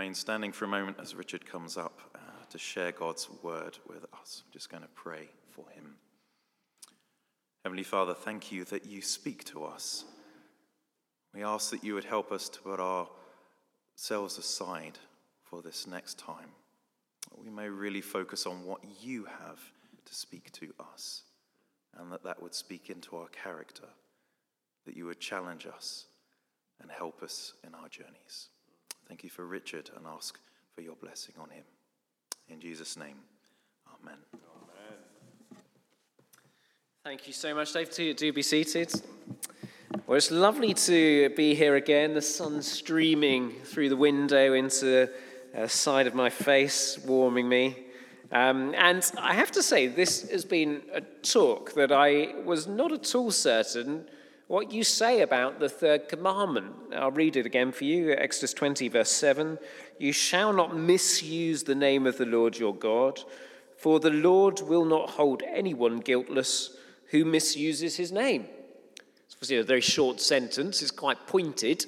remain standing for a moment as Richard comes up uh, to share God's word with us. I'm just going to pray for him. Heavenly Father, thank you that you speak to us. We ask that you would help us to put ourselves aside for this next time. We may really focus on what you have to speak to us, and that that would speak into our character, that you would challenge us and help us in our journeys. Thank you for Richard and ask for your blessing on him. In Jesus' name, amen. Amen. Thank you so much, Dave. Do, do be seated. Well, it's lovely to be here again. The sun's streaming through the window into the side of my face, warming me. Um, and I have to say, this has been a talk that I was not at all certain what you say about the third commandment. I'll read it again for you Exodus 20, verse 7. You shall not misuse the name of the Lord your God, for the Lord will not hold anyone guiltless who misuses his name. It's obviously a very short sentence, it's quite pointed,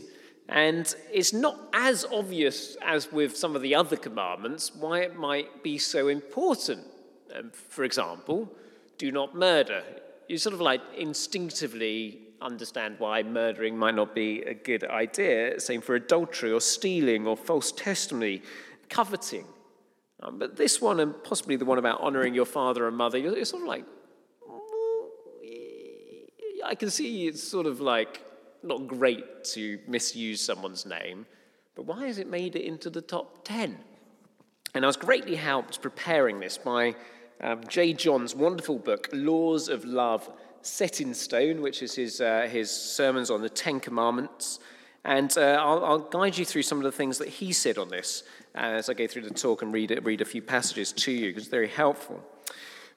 and it's not as obvious as with some of the other commandments why it might be so important. Um, for example, do not murder. You sort of like instinctively understand why murdering might not be a good idea. Same for adultery or stealing or false testimony, coveting. Um, but this one, and possibly the one about honoring your father and mother, you're, you're sort of like, I can see it's sort of like not great to misuse someone's name, but why has it made it into the top 10? And I was greatly helped preparing this by um, J. John's wonderful book, Laws of Love Set in Stone, which is his, uh, his sermons on the Ten Commandments. And uh, I'll, I'll, guide you through some of the things that he said on this as I go through the talk and read, read a few passages to you, because it's very helpful.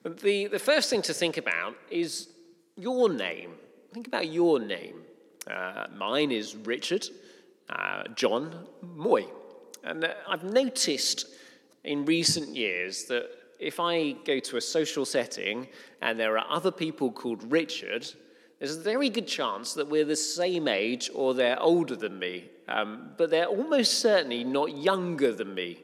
The, the first thing to think about is your name. Think about your name. Uh, mine is Richard uh, John Moy. And uh, I've noticed in recent years that if I go to a social setting and there are other people called Richard, there's a very good chance that we're the same age or they're older than me, um, but they're almost certainly not younger than me.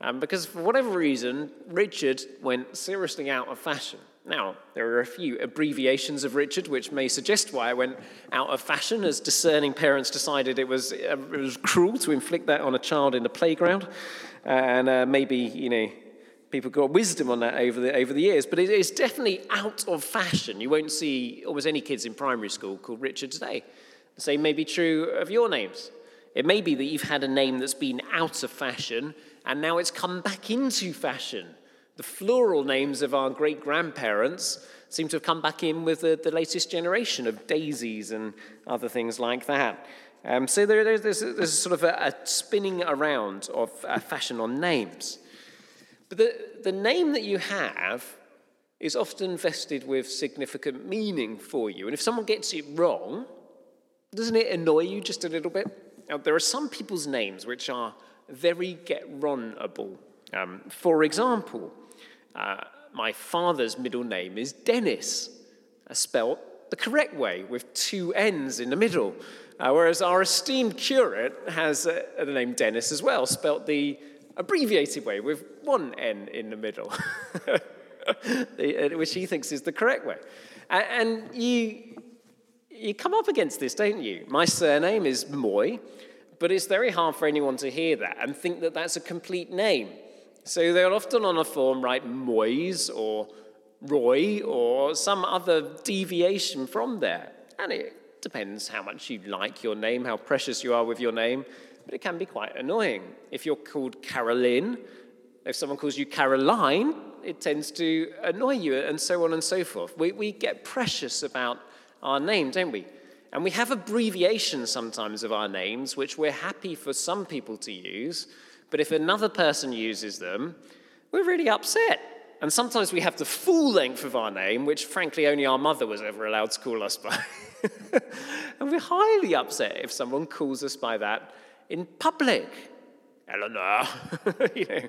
Um, because for whatever reason, Richard went seriously out of fashion. Now, there are a few abbreviations of Richard which may suggest why I went out of fashion, as discerning parents decided it was, uh, it was cruel to inflict that on a child in the playground. And uh, maybe, you know, people got wisdom on that over the, over the years, but it is definitely out of fashion. You won't see almost any kids in primary school called Richard today. The same may be true of your names. It may be that you've had a name that's been out of fashion and now it's come back into fashion. The floral names of our great grandparents seem to have come back in with the, the latest generation of daisies and other things like that. Um, so there, there's, there's, sort of a, a spinning around of uh, fashion on names. But the, the name that you have is often vested with significant meaning for you. And if someone gets it wrong, doesn't it annoy you just a little bit? Now, there are some people's names which are very get runable. Um, for example, uh, my father's middle name is Dennis, uh, spelt the correct way with two N's in the middle. Uh, whereas our esteemed curate has uh, the name Dennis as well, spelt the abbreviated way with one N in the middle, uh, which he thinks is the correct way. And you, you come up against this, don't you? My surname is Moy, but it's very hard for anyone to hear that and think that that's a complete name. So they'll often on a form write Moyes or Roy or some other deviation from there. And it depends how much you like your name, how precious you are with your name but it can be quite annoying. If you're called Carolyn, if someone calls you Caroline, it tends to annoy you, and so on and so forth. We, we get precious about our name, don't we? And we have abbreviations sometimes of our names, which we're happy for some people to use, but if another person uses them, we're really upset. And sometimes we have the full length of our name, which frankly only our mother was ever allowed to call us by. and we're highly upset if someone calls us by that in public. Eleanor, you know,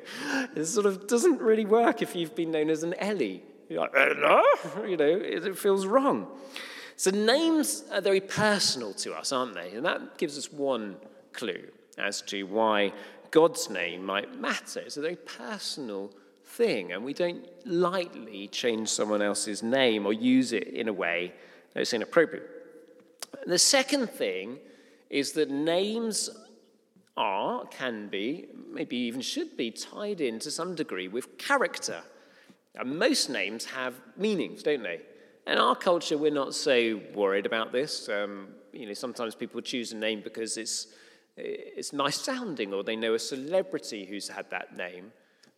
it sort of doesn't really work if you've been known as an Ellie. You're like, Eleanor, you know, it feels wrong. So names are very personal to us, aren't they? And that gives us one clue as to why God's name might matter. It's a very personal thing, and we don't lightly change someone else's name or use it in a way that's inappropriate. The second thing is that names are, can be, maybe even should be tied in to some degree with character. And most names have meanings, don't they? In our culture, we're not so worried about this. Um, you know, sometimes people choose a name because it's, it's nice sounding or they know a celebrity who's had that name.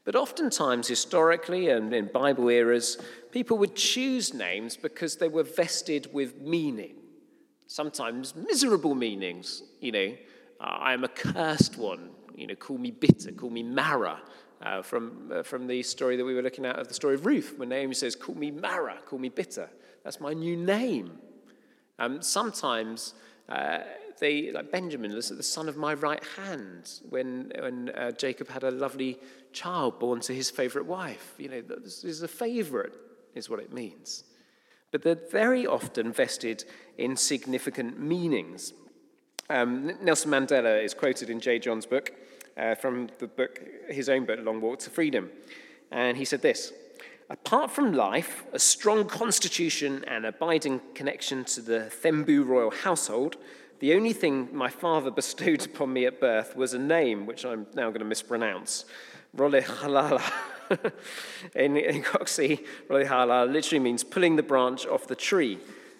But oftentimes, historically and in Bible eras, people would choose names because they were vested with meaning, sometimes miserable meanings. You know, I am a cursed one. You know, call me bitter, call me Mara. Uh, from, uh, from the story that we were looking at of the story of Ruth, when Naomi says, Call me Mara, call me bitter. That's my new name. Um, sometimes uh, they, like Benjamin, the son of my right hand, when, when uh, Jacob had a lovely child born to his favorite wife. You know, this is a favorite, is what it means. But they're very often vested in significant meanings. Um, Nelson Mandela is quoted in J. John's book uh, from the book, his own book, Long Walk to Freedom. And he said this Apart from life, a strong constitution, and abiding connection to the Thembu royal household, the only thing my father bestowed upon me at birth was a name, which I'm now going to mispronounce. Role in, in Xhosa, literally means pulling the branch off the tree,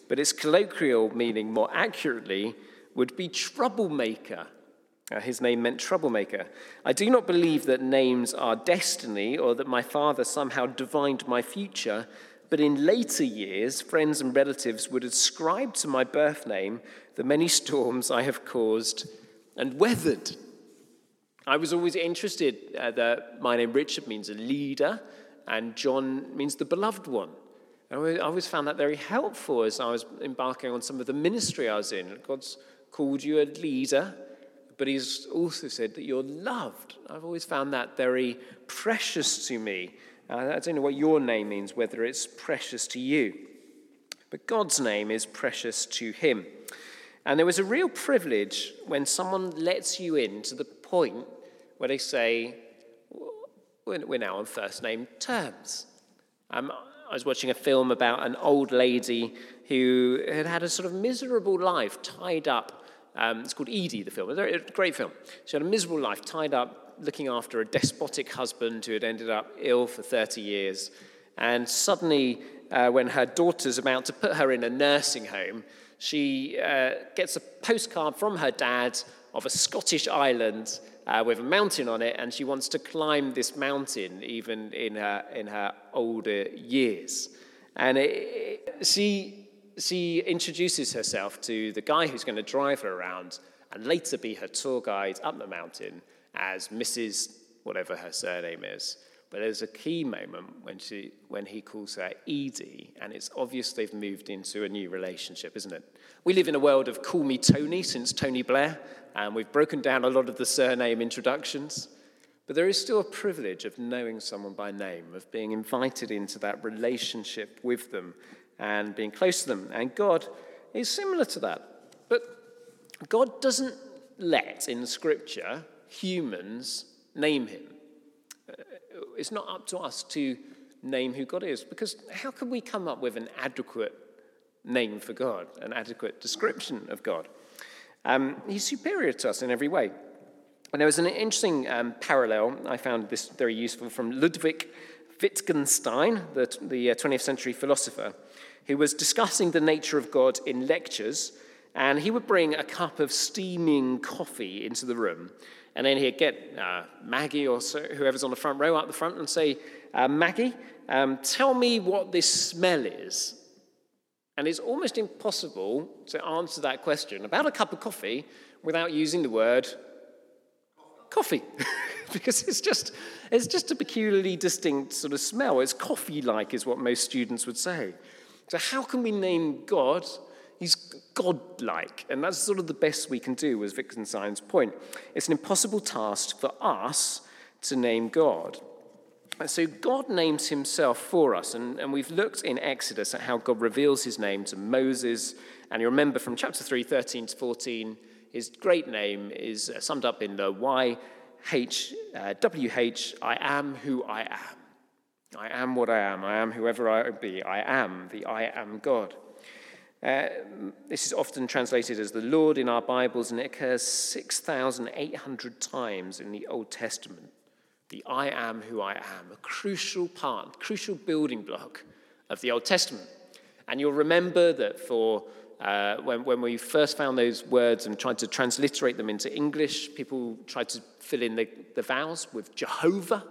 but its colloquial meaning, more accurately, would be troublemaker. Uh, his name meant troublemaker. I do not believe that names are destiny or that my father somehow divined my future, but in later years, friends and relatives would ascribe to my birth name the many storms I have caused and weathered. I was always interested uh, that my name Richard means a leader, and John means the beloved one. I always found that very helpful as I was embarking on some of the ministry I was in. God's called you a leader, but He's also said that you're loved. I've always found that very precious to me. Uh, I don't know what your name means, whether it's precious to you, but God's name is precious to Him. And there was a real privilege when someone lets you in to the point where they say, We're now on first name terms. Um, I was watching a film about an old lady who had had a sort of miserable life tied up. Um, it's called Edie, the film. It's a great film. She had a miserable life tied up looking after a despotic husband who had ended up ill for 30 years. And suddenly, uh, when her daughter's about to put her in a nursing home, she uh, gets a postcard from her dad of a Scottish island uh, with a mountain on it, and she wants to climb this mountain even in her, in her older years. And it, it, she, she introduces herself to the guy who's going to drive her around and later be her tour guide up the mountain as Mrs. whatever her surname is. But there's a key moment when, she, when he calls her Edie, and it's obvious they've moved into a new relationship, isn't it? We live in a world of call me Tony since Tony Blair, and we've broken down a lot of the surname introductions. But there is still a privilege of knowing someone by name, of being invited into that relationship with them and being close to them. And God is similar to that. But God doesn't let in Scripture humans name him. Uh, it's not up to us to name who God is, because how can we come up with an adequate name for God, an adequate description of God? Um, he's superior to us in every way. And there was an interesting um, parallel, I found this very useful, from Ludwig Wittgenstein, the, the 20th uh, century philosopher, who was discussing the nature of God in lectures. And he would bring a cup of steaming coffee into the room. And then he'd get uh, Maggie or so, whoever's on the front row up the front and say, uh, Maggie, um, tell me what this smell is. And it's almost impossible to answer that question about a cup of coffee without using the word coffee. because it's just, it's just a peculiarly distinct sort of smell. It's coffee like, is what most students would say. So, how can we name God? He's God like. And that's sort of the best we can do, was Wittgenstein's point. It's an impossible task for us to name God. And So God names himself for us, and, and we've looked in Exodus at how God reveals his name to Moses. And you remember from chapter 3, 13 to 14, his great name is summed up in the why H, uh, I am who I am. I am what I am. I am whoever I be. I am the I am God. Uh, this is often translated as the Lord in our Bibles, and it occurs 6,800 times in the Old Testament. The I am who I am, a crucial part, crucial building block of the Old Testament. And you'll remember that for uh, when, when we first found those words and tried to transliterate them into English, people tried to fill in the, the vowels with Jehovah,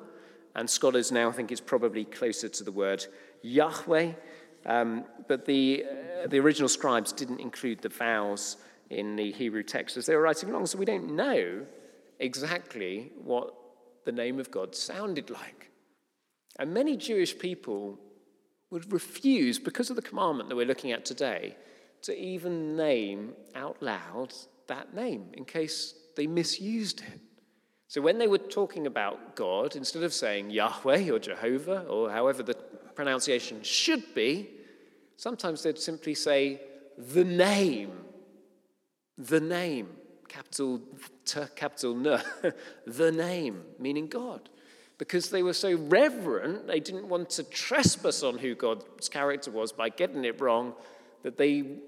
and scholars now think it's probably closer to the word Yahweh. Um, but the, uh, the original scribes didn't include the vowels in the Hebrew text as they were writing along, so we don't know exactly what the name of God sounded like. And many Jewish people would refuse, because of the commandment that we're looking at today, to even name out loud that name in case they misused it. So when they were talking about God, instead of saying Yahweh or Jehovah or however the pronunciation should be, sometimes they'd simply say the name. The name, capital T, capital N, the name, meaning God. Because they were so reverent, they didn't want to trespass on who God's character was by getting it wrong, that they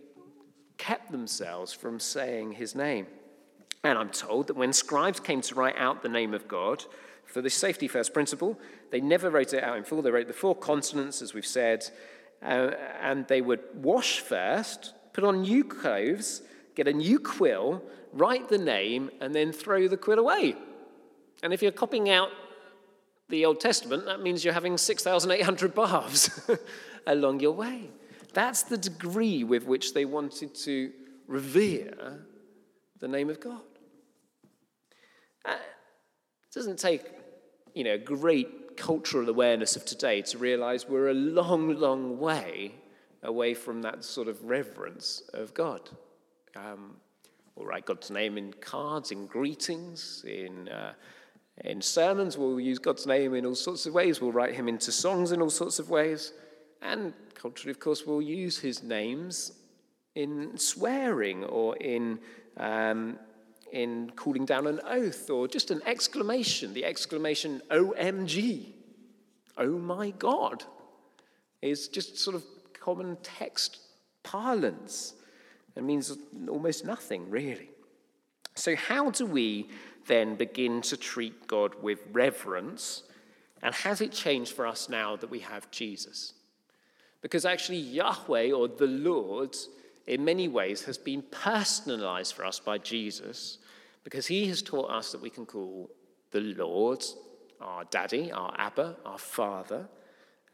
kept themselves from saying his name. And I'm told that when scribes came to write out the name of God, for this safety first principle, they never wrote it out in full. They wrote the four consonants, as we've said, uh, and they would wash first, put on new clothes, get a new quill, write the name, and then throw the quill away. And if you're copying out the Old Testament, that means you're having 6,800 baths along your way. That's the degree with which they wanted to revere the name of God. Uh, it doesn't take, you know, great cultural awareness of today to realize we're a long, long way away from that sort of reverence of God. Um, we'll write God's name in cards, in greetings, in, uh, in sermons. We'll use God's name in all sorts of ways. We'll write him into songs in all sorts of ways. And culturally, of course, we'll use his names in swearing or in, um, in calling down an oath or just an exclamation. The exclamation, OMG, oh my God, is just sort of common text parlance and means almost nothing, really. So, how do we then begin to treat God with reverence? And has it changed for us now that we have Jesus? Because actually, Yahweh or the Lord, in many ways, has been personalized for us by Jesus because he has taught us that we can call the Lord our daddy, our Abba, our father.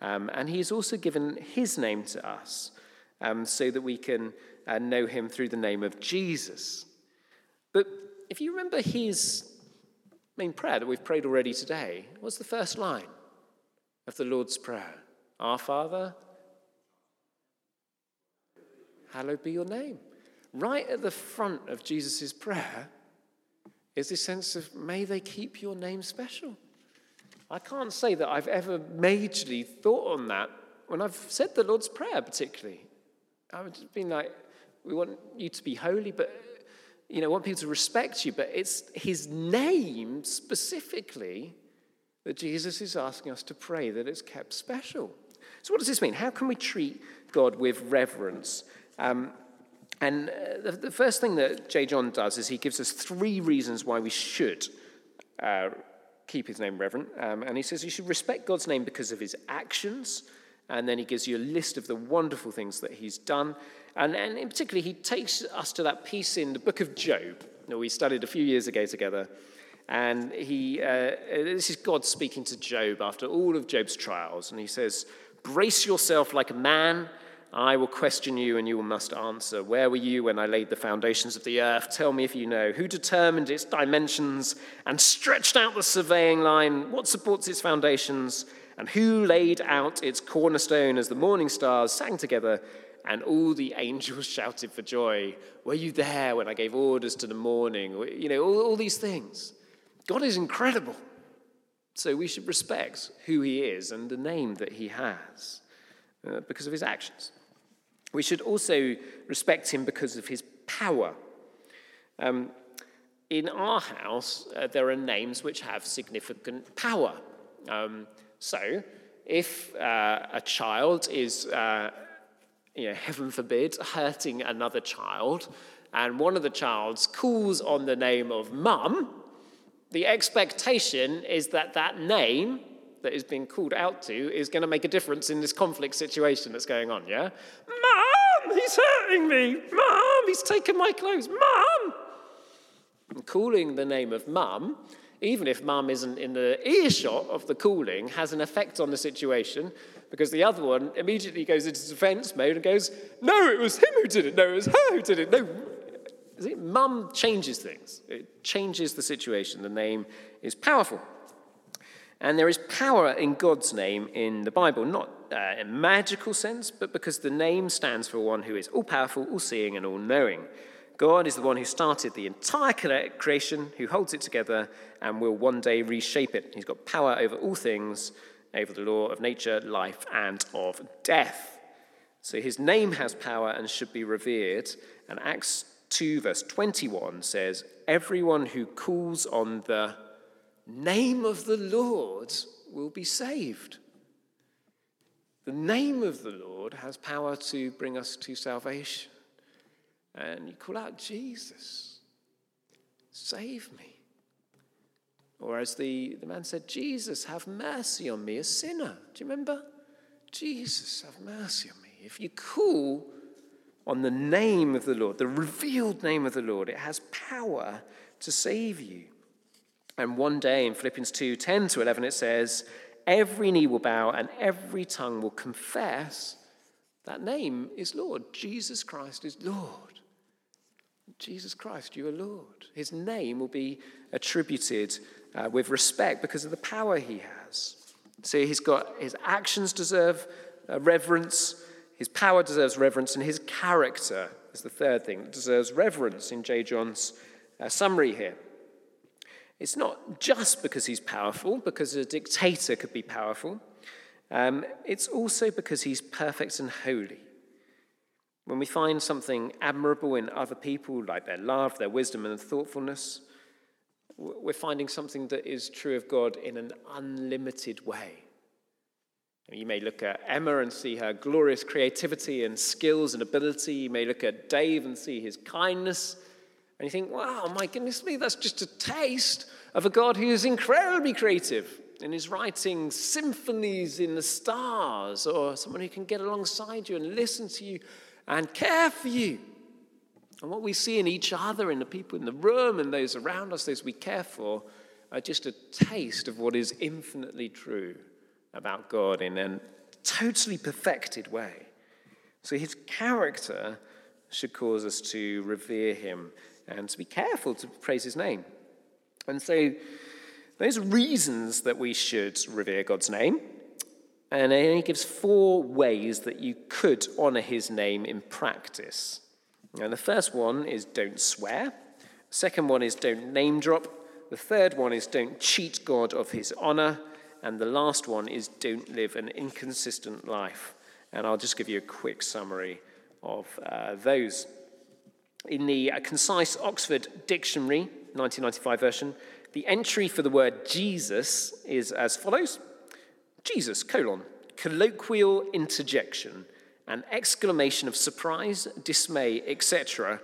Um, and has also given his name to us um, so that we can uh, know him through the name of Jesus. But if you remember his main prayer that we've prayed already today, what's the first line of the Lord's Prayer? Our Father, hallowed be your name. Right at the front of Jesus' prayer is this sense of, may they keep your name special. I can't say that I've ever majorly thought on that when I've said the Lord's Prayer, particularly. I've been like, we want you to be holy, but, you know, want people to respect you, but it's his name specifically that Jesus is asking us to pray that it's kept special. So, what does this mean? How can we treat God with reverence? Um, and uh, the, the, first thing that J. John does is he gives us three reasons why we should uh, keep his name reverent. Um, and he says you should respect God's name because of his actions. And then he gives you a list of the wonderful things that he's done. And, and in particular, he takes us to that piece in the book of Job that we studied a few years ago together. And he, uh, this is God speaking to Job after all of Job's trials. And he says, Brace yourself like a man I will question you and you must answer. Where were you when I laid the foundations of the earth? Tell me if you know. Who determined its dimensions and stretched out the surveying line? What supports its foundations? And who laid out its cornerstone as the morning stars sang together and all the angels shouted for joy? Were you there when I gave orders to the morning? You know, all, all these things. God is incredible. So we should respect who he is and the name that he has uh, because of his actions. We should also respect him because of his power. Um, in our house, uh, there are names which have significant power. Um, so, if uh, a child is, uh, you know, heaven forbid, hurting another child, and one of the childs calls on the name of mum, the expectation is that that name that is being called out to is going to make a difference in this conflict situation that's going on, yeah? Mum, he's hurting me. Mum, he's taken my clothes. Mum! calling the name of mum, even if mum isn't in the earshot of the calling, has an effect on the situation because the other one immediately goes into defense mode and goes, No, it was him who did it. No, it was her who did it. No. Mum changes things, it changes the situation. The name is powerful. And there is power in God's name in the Bible, not uh, in a magical sense, but because the name stands for one who is all powerful, all seeing, and all knowing. God is the one who started the entire creation, who holds it together, and will one day reshape it. He's got power over all things, over the law of nature, life, and of death. So his name has power and should be revered. And Acts 2, verse 21 says, Everyone who calls on the name of the Lord will be saved. The name of the Lord has power to bring us to salvation. And you call out, Jesus, save me. Or as the, the man said, Jesus, have mercy on me, a sinner. Do you remember? Jesus, have mercy on me. If you call on the name of the Lord, the revealed name of the Lord, it has power to save you. And one day in Philippians 2 10 to 11, it says, Every knee will bow and every tongue will confess that name is Lord. Jesus Christ is Lord. Jesus Christ, you are Lord. His name will be attributed uh, with respect because of the power he has. So he's got his actions deserve uh, reverence, his power deserves reverence, and his character is the third thing that deserves reverence in J. John's uh, summary here. It's not just because he's powerful, because a dictator could be powerful. Um, it's also because he's perfect and holy. When we find something admirable in other people, like their love, their wisdom, and thoughtfulness, we're finding something that is true of God in an unlimited way. You may look at Emma and see her glorious creativity and skills and ability. You may look at Dave and see his kindness and you think, wow, my goodness me, that's just a taste of a God who is incredibly creative and is writing symphonies in the stars, or someone who can get alongside you and listen to you and care for you. And what we see in each other, in the people in the room, and those around us, those we care for, are just a taste of what is infinitely true about God in a totally perfected way. So his character should cause us to revere him and to be careful to praise his name. And so, those reasons that we should revere God's name. And he gives four ways that you could honor his name in practice. And the first one is don't swear. Second one is don't name drop. The third one is don't cheat God of his honor. And the last one is don't live an inconsistent life. And I'll just give you a quick summary of uh, those. In the uh, concise Oxford Dictionary, 1995 version, the entry for the word Jesus is as follows Jesus, colon, colloquial interjection, an exclamation of surprise, dismay, etc.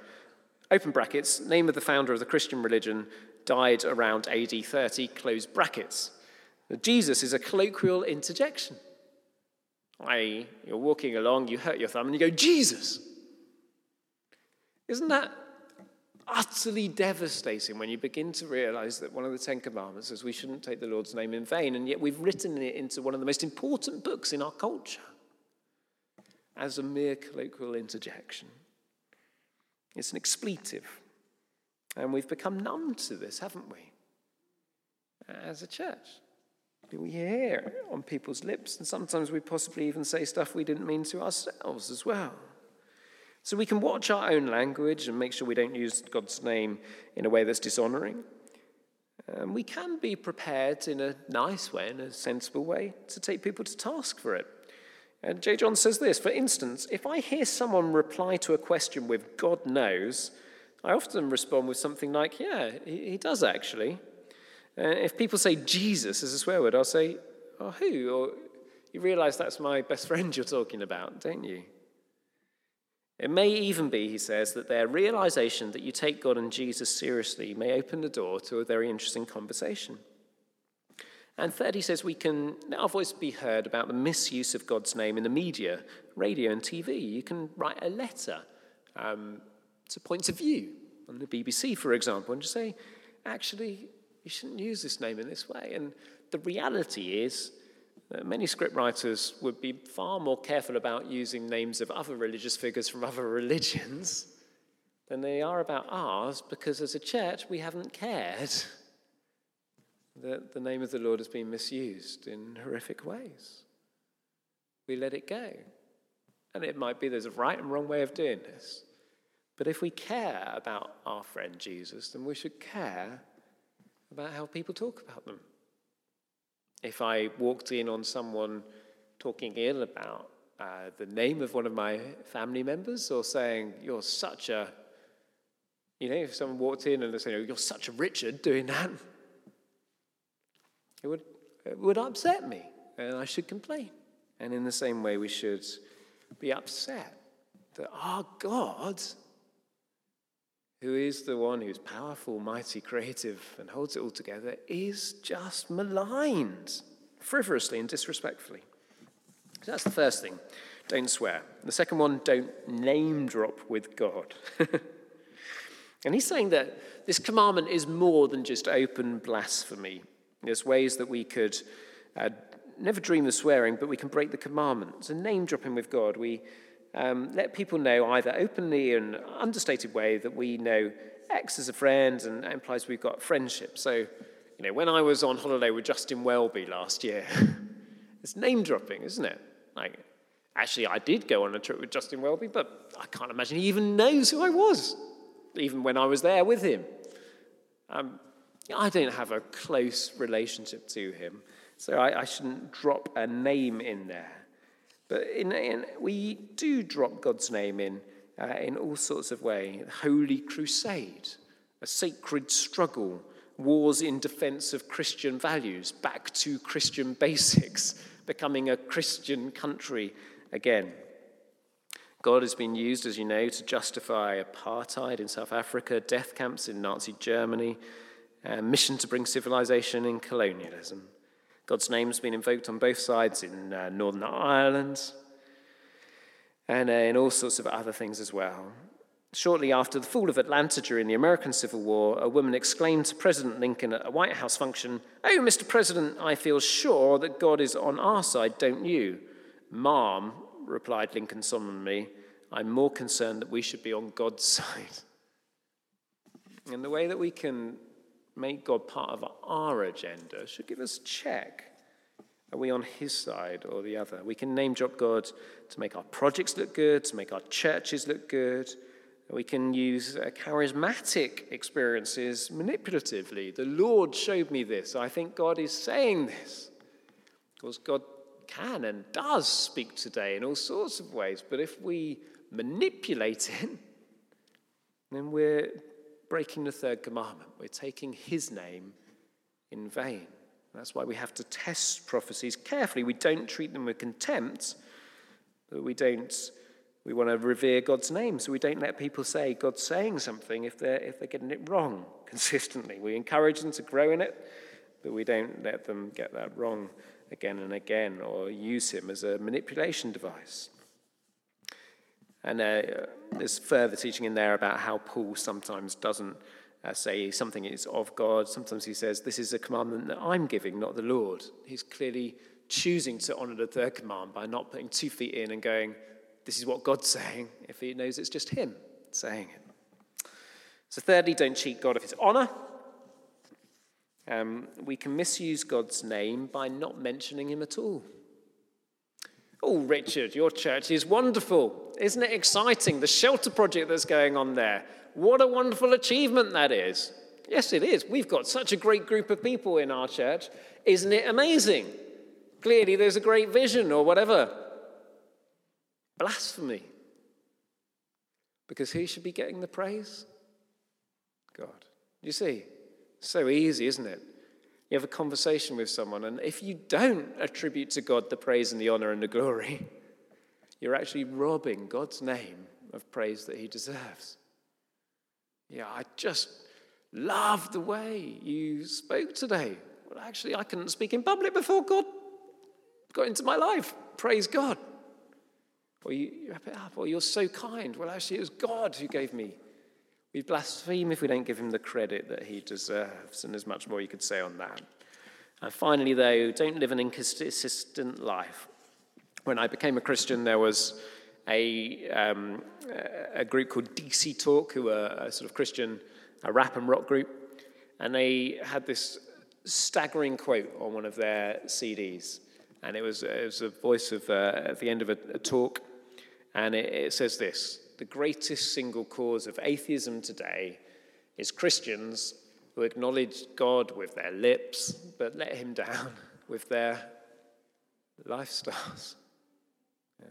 Open brackets, name of the founder of the Christian religion, died around AD 30, close brackets. Jesus is a colloquial interjection. I, you're walking along, you hurt your thumb, and you go, Jesus. Isn't that utterly devastating when you begin to realize that one of the Ten Commandments is we shouldn't take the Lord's name in vain, and yet we've written it into one of the most important books in our culture as a mere colloquial interjection? It's an expletive. And we've become numb to this, haven't we? As a church. We hear it on people's lips, and sometimes we possibly even say stuff we didn't mean to ourselves as well. So we can watch our own language and make sure we don't use God's name in a way that's dishonoring. Um, we can be prepared in a nice way, in a sensible way, to take people to task for it. And J. John says this For instance, if I hear someone reply to a question with God knows, I often respond with something like, Yeah, he, does actually. Uh, if people say Jesus as a swear word, I'll say, Oh, who? Or you realize that's my best friend you're talking about, don't you? It may even be, he says, that their realization that you take God and Jesus seriously may open the door to a very interesting conversation. And third, he says we can our voice be heard about the misuse of God's name in the media, radio, and TV. You can write a letter um, to points of view on the BBC, for example, and just say, actually, you shouldn't use this name in this way. And the reality is Uh, many scriptwriters would be far more careful about using names of other religious figures from other religions than they are about ours because as a church we haven't cared that the name of the Lord has been misused in horrific ways. We let it go. And it might be there's a right and wrong way of doing this. But if we care about our friend Jesus, then we should care about how people talk about them. If I walked in on someone talking ill about uh, the name of one of my family members or saying, You're such a, you know, if someone walked in and they say, You're such a Richard doing that, it would, it would upset me and I should complain. And in the same way, we should be upset that our God, who is the one who's powerful, mighty, creative, and holds it all together, is just maligned frivolously and disrespectfully. So that's the first thing. Don't swear. The second one, don't name drop with God. and he's saying that this commandment is more than just open blasphemy. There's ways that we could uh, never dream of swearing, but we can break the commandments. And name dropping with God, we um, let people know either openly and understated way that we know X as a friend and that implies we've got friendship. So, you know, when I was on holiday with Justin Welby last year, it's name dropping, isn't it? Like, actually, I did go on a trip with Justin Welby, but I can't imagine he even knows who I was, even when I was there with him. Um, I don't have a close relationship to him, so I, I shouldn't drop a name in there. But in, in, we do drop God's name in uh, in all sorts of ways. Holy crusade, a sacred struggle, wars in defense of Christian values, back to Christian basics, becoming a Christian country again. God has been used, as you know, to justify apartheid in South Africa, death camps in Nazi Germany, a mission to bring civilization in colonialism. God's name's been invoked on both sides in uh, Northern Ireland and uh, in all sorts of other things as well. Shortly after the fall of Atlanta during the American Civil War, a woman exclaimed to President Lincoln at a White House function, Oh, Mr. President, I feel sure that God is on our side, don't you? Ma'am, replied Lincoln solemnly, I'm more concerned that we should be on God's side. And the way that we can make God part of our agenda should give us check. Are we on his side or the other? We can name drop God to make our projects look good, to make our churches look good. We can use uh, charismatic experiences manipulatively. The Lord showed me this. I think God is saying this. Because God can and does speak today in all sorts of ways. But if we manipulate it, then we're breaking the third commandment. We're taking his name in vain. That's why we have to test prophecies carefully. We don't treat them with contempt, but we don't. We want to revere God's name, so we don't let people say God's saying something if they're, if they're getting it wrong consistently. We encourage them to grow in it, but we don't let them get that wrong again and again or use him as a manipulation device. And uh, there's further teaching in there about how Paul sometimes doesn't uh, say something is of God. Sometimes he says, This is a commandment that I'm giving, not the Lord. He's clearly choosing to honor the third command by not putting two feet in and going, This is what God's saying, if he knows it's just him saying it. So, thirdly, don't cheat God of his honor. Um, we can misuse God's name by not mentioning him at all. Oh, Richard, your church is wonderful. Isn't it exciting? The shelter project that's going on there. What a wonderful achievement that is. Yes, it is. We've got such a great group of people in our church. Isn't it amazing? Clearly, there's a great vision or whatever. Blasphemy. Because who should be getting the praise? God. You see, so easy, isn't it? You have a conversation with someone, and if you don't attribute to God the praise and the honor and the glory, you're actually robbing God's name of praise that he deserves. Yeah, I just love the way you spoke today. Well, actually, I couldn't speak in public before God got into my life. Praise God. Or you, wrap it up, or you're so kind. Well, actually, it was God who gave me. We blaspheme if we don't give him the credit that he deserves, and there's much more you could say on that. And finally, though, don't live an inconsistent life. When I became a Christian, there was a, um, a group called DC Talk, who were a sort of Christian a rap and rock group, and they had this staggering quote on one of their CDs. And it was, it was a voice of, uh, at the end of a, a talk, and it, it says this The greatest single cause of atheism today is Christians who acknowledge God with their lips, but let him down with their lifestyles. Yeah.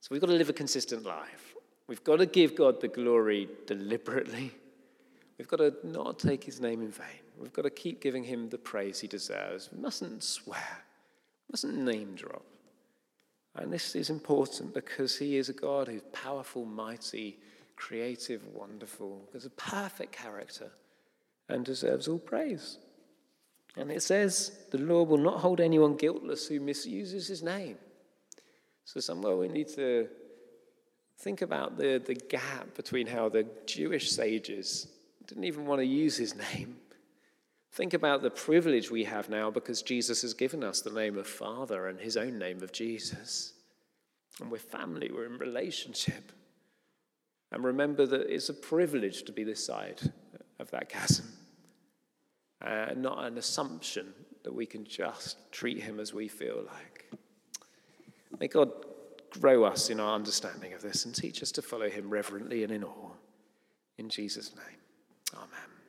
So we've got to live a consistent life. We've got to give God the glory deliberately. We've got to not take his name in vain. We've got to keep giving him the praise he deserves. We mustn't swear, we mustn't name drop. And this is important because he is a God who's powerful, mighty, creative, wonderful, has a perfect character and deserves all praise. And it says, the Lord will not hold anyone guiltless who misuses his name. So, somewhere we need to think about the, the gap between how the Jewish sages didn't even want to use his name. Think about the privilege we have now because Jesus has given us the name of Father and his own name of Jesus. And we're family, we're in relationship. And remember that it's a privilege to be this side of that chasm, uh, not an assumption that we can just treat him as we feel like. May God grow us in our understanding of this and teach us to follow him reverently and in awe. In Jesus' name, amen.